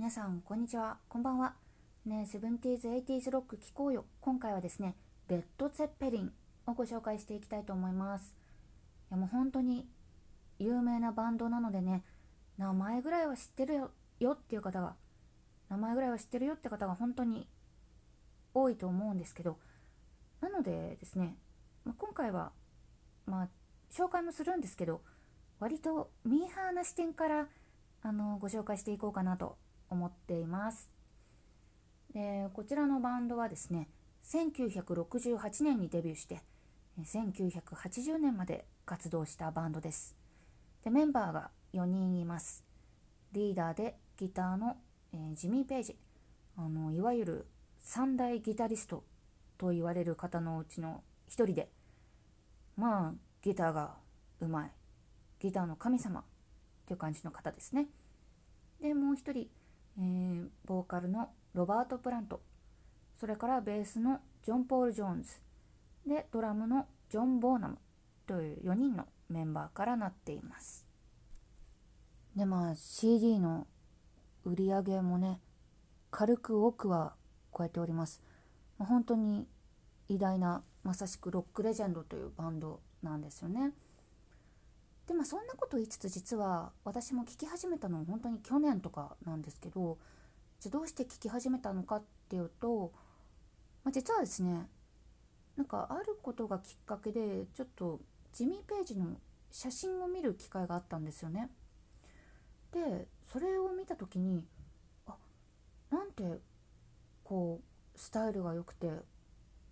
皆さんこんにちは。こんばんは。ねセブンティーズエイティーズロック聞こうよ。今回はですねレッド・ツェッペリンをご紹介していきたいと思います。いやもう本当に有名なバンドなのでね名前ぐらいは知ってるよよっていう方が名前ぐらいは知ってるよって方が本当に多いと思うんですけどなのでですね、まあ、今回はまあ紹介もするんですけど割とミーハーな視点からあのご紹介していこうかなと思っています。でこちらのバンドはですね1968年にデビューして1980年まで活動したバンドです。でメンバーが4人います。リーダーでギターの、えー、ジミー・ページあのいわゆる三大ギタリストと言われる方のうちの1人でまあギターがうまいギターの神様っていう感じの方ですね。でもう1人えー、ボーカルのロバート・プラント。それからベースのジョン・ポール・ジョーンズ。でドラムのジョン・ボーナムという4人のメンバーからなっています。でまあ CD の売り上げもね軽く多くは超えております、まあ、本当に偉大なまさしくロックレジェンドというバンドなんですよね。でまあそんなこと言いつつ実は私も聞き始めたのは本当に去年とかなんですけどじゃどうして聞き始めたのかっていうと、まあ、実はですねなんかあることがきっかけでちょっとジミー・ページの写真を見る機会があったんですよね。でそれを見た時にあなんてこうスタイルが良くて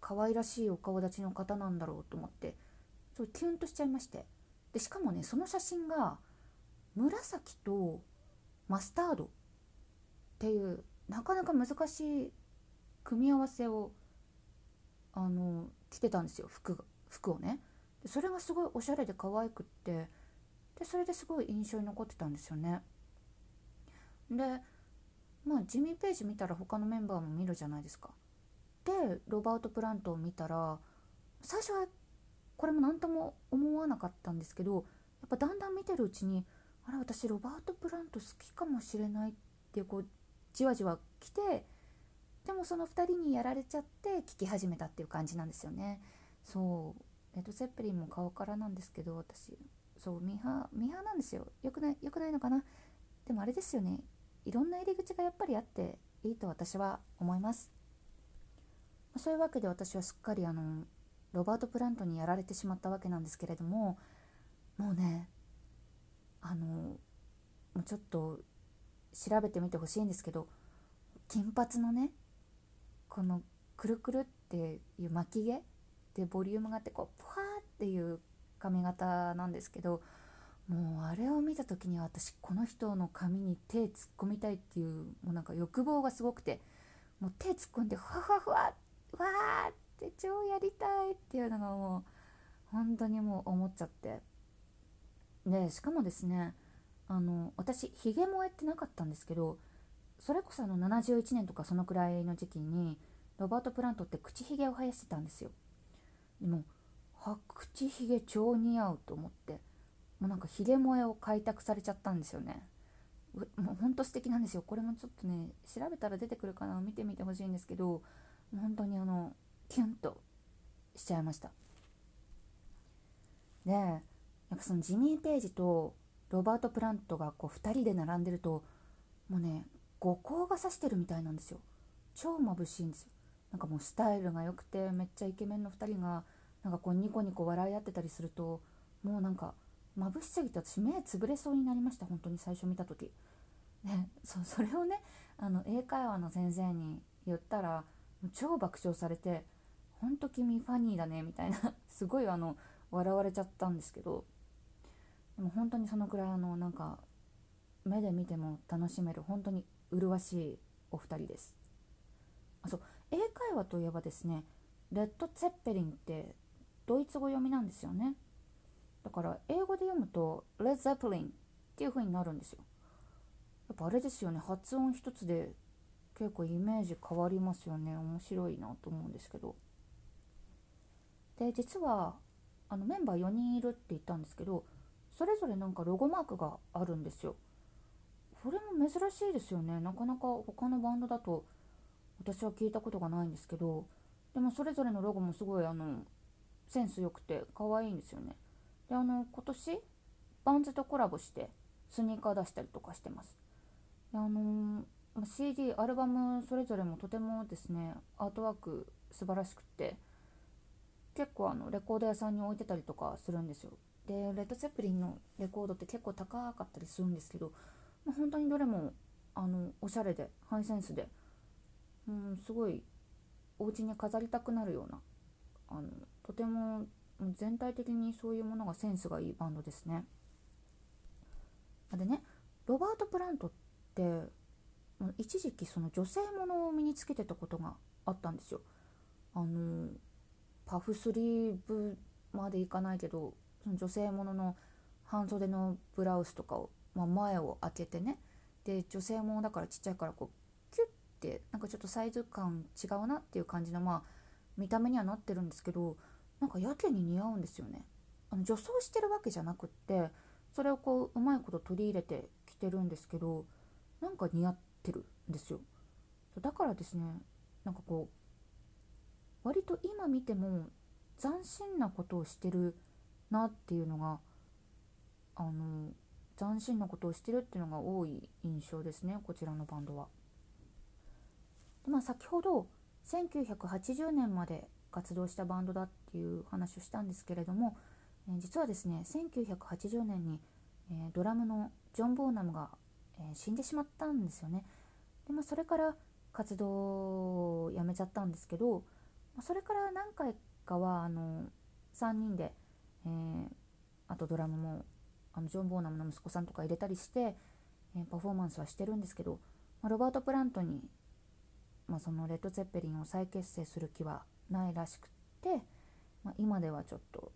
可愛らしいお顔立ちの方なんだろうと思ってそうキュンとしちゃいまして。でしかもねその写真が紫とマスタードっていうなかなか難しい組み合わせをあの着てたんですよ服服をね。でそれがすごいおしゃれで可愛くってでそれですごい印象に残ってたんですよね。でまあジミー・ページ見たら他のメンバーも見るじゃないですか。でロバート・プラントを見たら最初はこれも何とも思わなかったんですけどやっぱだんだん見てるうちにあれ私ロバート・プラント好きかもしれないってこうじわじわ来てでもその2人にやられちゃって聞き始めたっていう感じなんですよね。そう。レッド・ゼッペリンも顔からなんですけど私そうミハーミハーなんですよ。よくないよくないのかな？でもあれですよね。いろんな入り口がやっぱりあっていいと私は思います。そういうわけで私はすっかりあのロバート・プラントにやられてしまったわけなんですけれどももうねあのもうちょっと調べてみてほしいんですけど金髪のねこのくるくるっていう巻き毛でボリュームがあってこうプワーっていう髪型なんですけどもうあれを見た時には私この人の髪に手突っ込みたいっていうもうなんか欲望がすごくてもう手突っ込んでふわふわふわわってって超やりたいっていうのがもう本当にもう思っちゃって。でしかもですねあの私ひげ萌えってなかったんですけどそれこそあの71年とかそのくらいの時期にロバート・プラントって口ひげを生やしてたんですよ。でもは口ひげ超似合うと思ってもうなんかひげ萌えを開拓されちゃったんですよね。もうほんと素敵なんですよ。これもちょっとね調べたら出てくるかな見てみてほしいんですけど本当にあのキュンとしちゃいました。でやっぱそのジミー・ページとロバート・プラントがこう2人で並んでるともうね五光が差してるみたいなんですよ。超眩しいんですよ。なんかもうスタイルが良くてめっちゃイケメンの2人がなんかこうニコニコ笑い合ってたりするともうなんか眩しすぎて私目つぶれそうになりました本当に最初見た時。ねそそれをねあの英会話の先生に言ったら超爆笑されてほんと君ファニーだねみたいな。すごいあの笑われちゃったんですけど。でも本当にそのくらいあのなんか目で見ても楽しめる本当に麗しいお二人です。あそう。英会話といえばですねレッド・ツェッペリンってドイツ語読みなんですよね。だから英語で読むとレッド・ゼッペリンっていう風になるんですよ。やっぱあれですよね発音一つで結構イメージ変わりますよね。面白いなと思うんですけど。で実はあのメンバー4人いるって言ったんですけどそれぞれなんかロゴマークがあるんですよ。これも珍しいですよね。なかなか他のバンドだと私は聞いたことがないんですけどでもそれぞれのロゴもすごいあのセンス良くて可愛いんですよね。であの今年バンズとコラボしてスニーカー出したりとかしてます。であの CD アルバムそれぞれもとてもですねアートワーク素晴らしくて結構あのレコード屋さんに置いてたりとかするんですよでレッド・ゼッペリンのレコードって結構高かったりするんですけど、まあ、本当にどれもあのおしゃれでハイセンスで、うん、すごいお家に飾りたくなるようなあのとても全体的にそういうものがセンスがいいバンドですね。でねロバート・プラントって一時期その女性ものを身につけてたことがあったんですよ。あのパフスリーブまでいかないけどその女性ものの半袖のブラウスとかを、まあ、前を開けてねで女性ものだからちっちゃいからこうキュッてなんかちょっとサイズ感違うなっていう感じのまあ見た目にはなってるんですけどなんかやけに似合うんですよね。あの女装してるわけじゃなくってそれをこううまいこと取り入れてきてるんですけどなんか似合ってるんですよ。だからですねなんかこう割と今見ても斬新なことをしてるなっていうのがあの斬新なことをしてるっていうのが多い印象ですねこちらのバンドは。でまあ、先ほど1980年まで活動したバンドだっていう話をしたんですけれども、え、実はですね1980年に、え、ドラムのジョン・ボーナムが、え、死んでしまったんですよね。でまあ、それから活動をやめちゃったんですけど、それから何回かはあの3人で、えあとドラムもあのジョン・ボーナムの息子さんとか入れたりして、えパフォーマンスはしてるんですけど、まあ、ロバート・プラントに、まあ、そのレッド・ゼッペリンを再結成する気はないらしくて、まあ、今ではちょっと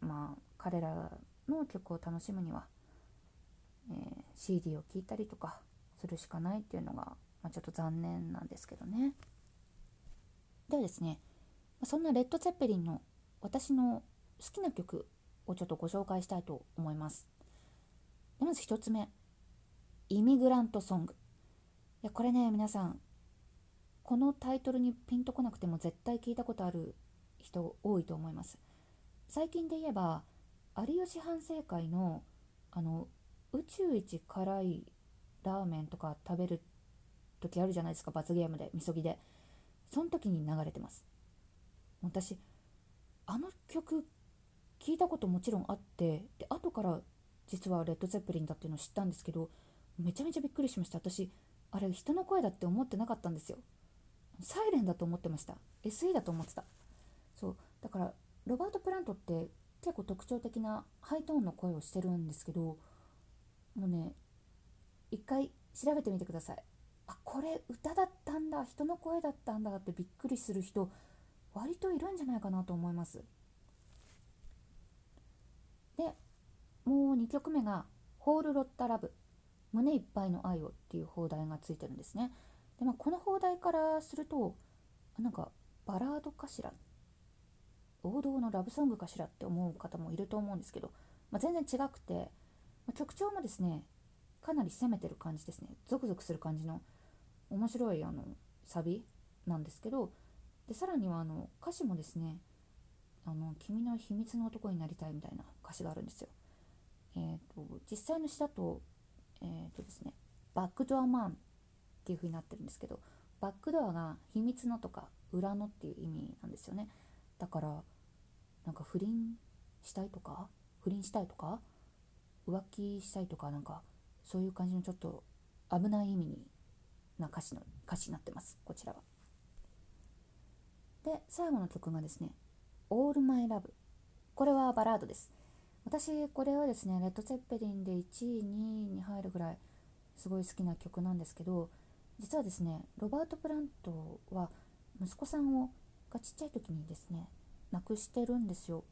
まあ彼らの曲を楽しむには、えー、CD を聴いたりとかするしかないっていうのが、まあ、ちょっと残念なんですけどね。ではですねそんなレッド・ゼッペリンの私の好きな曲をちょっとご紹介したいと思います。まず1つ目イミグラントソング。いやこれね皆さんこのタイトルにピンとこなくても絶対聞いたことある人多いと思います。最近で言えば有吉反省会のあの宇宙一辛いラーメンとか食べる時あるじゃないですか罰ゲームでみそぎで。その時に流れてます。私あの曲聞いたこともちろんあってで後から実はレッド・ゼッペリンだっていうのを知ったんですけどめちゃめちゃびっくりしました。私あれ人の声だって思ってなかったんですよ。サイレンだと思ってました。SE だと思ってた。そう。だからロバート・プラントって結構特徴的なハイトーンの声をしてるんですけどもうね一回調べてみてください。これ歌だったんだ人の声だったんだってびっくりする人割といるんじゃないかなと思います。でもう2曲目が「ホール・ロッタ・ラブ胸いっぱいの愛を」っていう放題がついてるんですね。で、まあ、この放題からするとなんかバラードかしら王道のラブソングかしらって思う方もいると思うんですけど、まあ、全然違くて、まあ、曲調もですねかなり攻めてる感じですね。ゾクゾクする感じの面白いあのサビなんですけどでさらにはあの歌詞もですねあの「君の秘密の男になりたい」みたいな歌詞があるんですよ。えーと、実際の詩だと,、えーとですね、バックドアマンっていう風になってるんですけどバックドアが秘密のとか裏のっていう意味なんですよねだからなんか不倫したいとか不倫したいとか浮気したいとかなんかそういう感じのちょっと危ない意味にな歌詞の歌詞になってます。こちらは。で最後の曲がですね「All My Love」これはバラードです。私これはですねレッド・ゼッペリンで1位2位に入るぐらいすごい好きな曲なんですけど実はですねロバート・プラントは息子さんをがちっちゃい時にですね亡くしてるんですよ。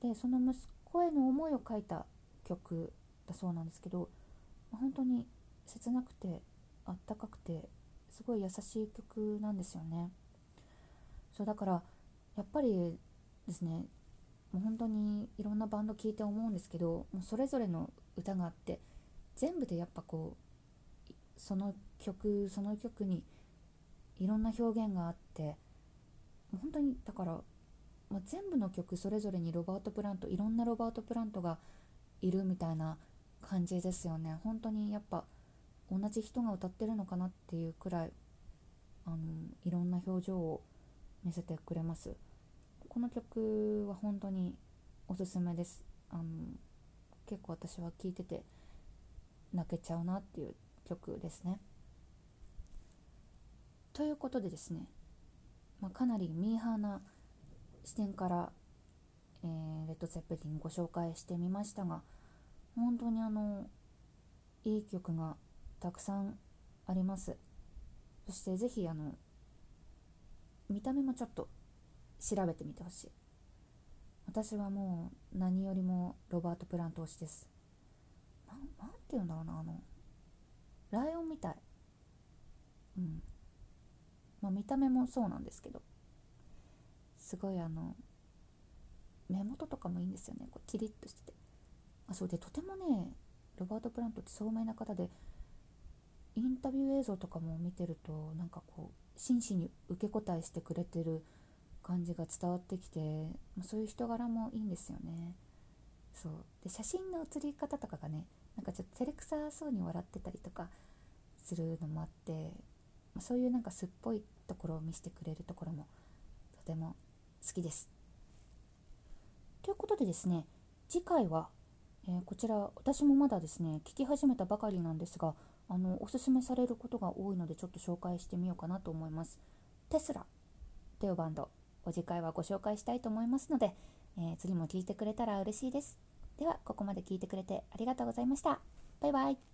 でその息子への思いを書いた曲だそうなんですけど本当に切なくてあったかごい優しい曲なんですよね。そうだからやっぱりですねもう本当にいろんなバンド聴いて思うんですけどもうそれぞれの歌があって全部でやっぱこうその曲その曲にいろんな表現があってもう本当にだから、まあ、全部の曲それぞれにロバート・プラントいろんなロバート・プラントがいるみたいな感じですよね。本当にやっぱ同じ人が歌ってるのかなっていうくらいあのいろんな表情を見せてくれます。この曲は本当におすすめです。あの結構私は聴いてて泣けちゃうなっていう曲ですね。ということでですね、まあ、かなりミーハーな視点から、えー、レッド・ゼッペリンご紹介してみましたが本当にあのいい曲がたくさんあります。そしてぜひあの見た目もちょっと調べてみてほしい。私はもう何よりもロバート・プラント推しです。ななんて言うんだろうなあのライオンみたい。うん。まあ見た目もそうなんですけど。すごいあの目元とかもいいんですよね。こうキリッとしてて。あそうでとてもねロバート・プラントって聡明な方でインタビュー映像とかも見てるとなんかこう真摯に受け答えしてくれてる感じが伝わってきて、ま、そういう人柄もいいんですよね。そう。で写真の写り方とかがねなんかちょっと照れくさそうに笑ってたりとかするのもあって、ま、そういうなんかすっぽいところを見せてくれるところもとても好きです。ということでですね次回は、えー、こちら私もまだですね聞き始めたばかりなんですがあのおすすめされることが多いのでちょっと紹介してみようかなと思います。テスラというバンドお次回はご紹介したいと思いますので、えー、次も聴いてくれたら嬉しいです。ではここまで聞いてくれてありがとうございました。バイバイ。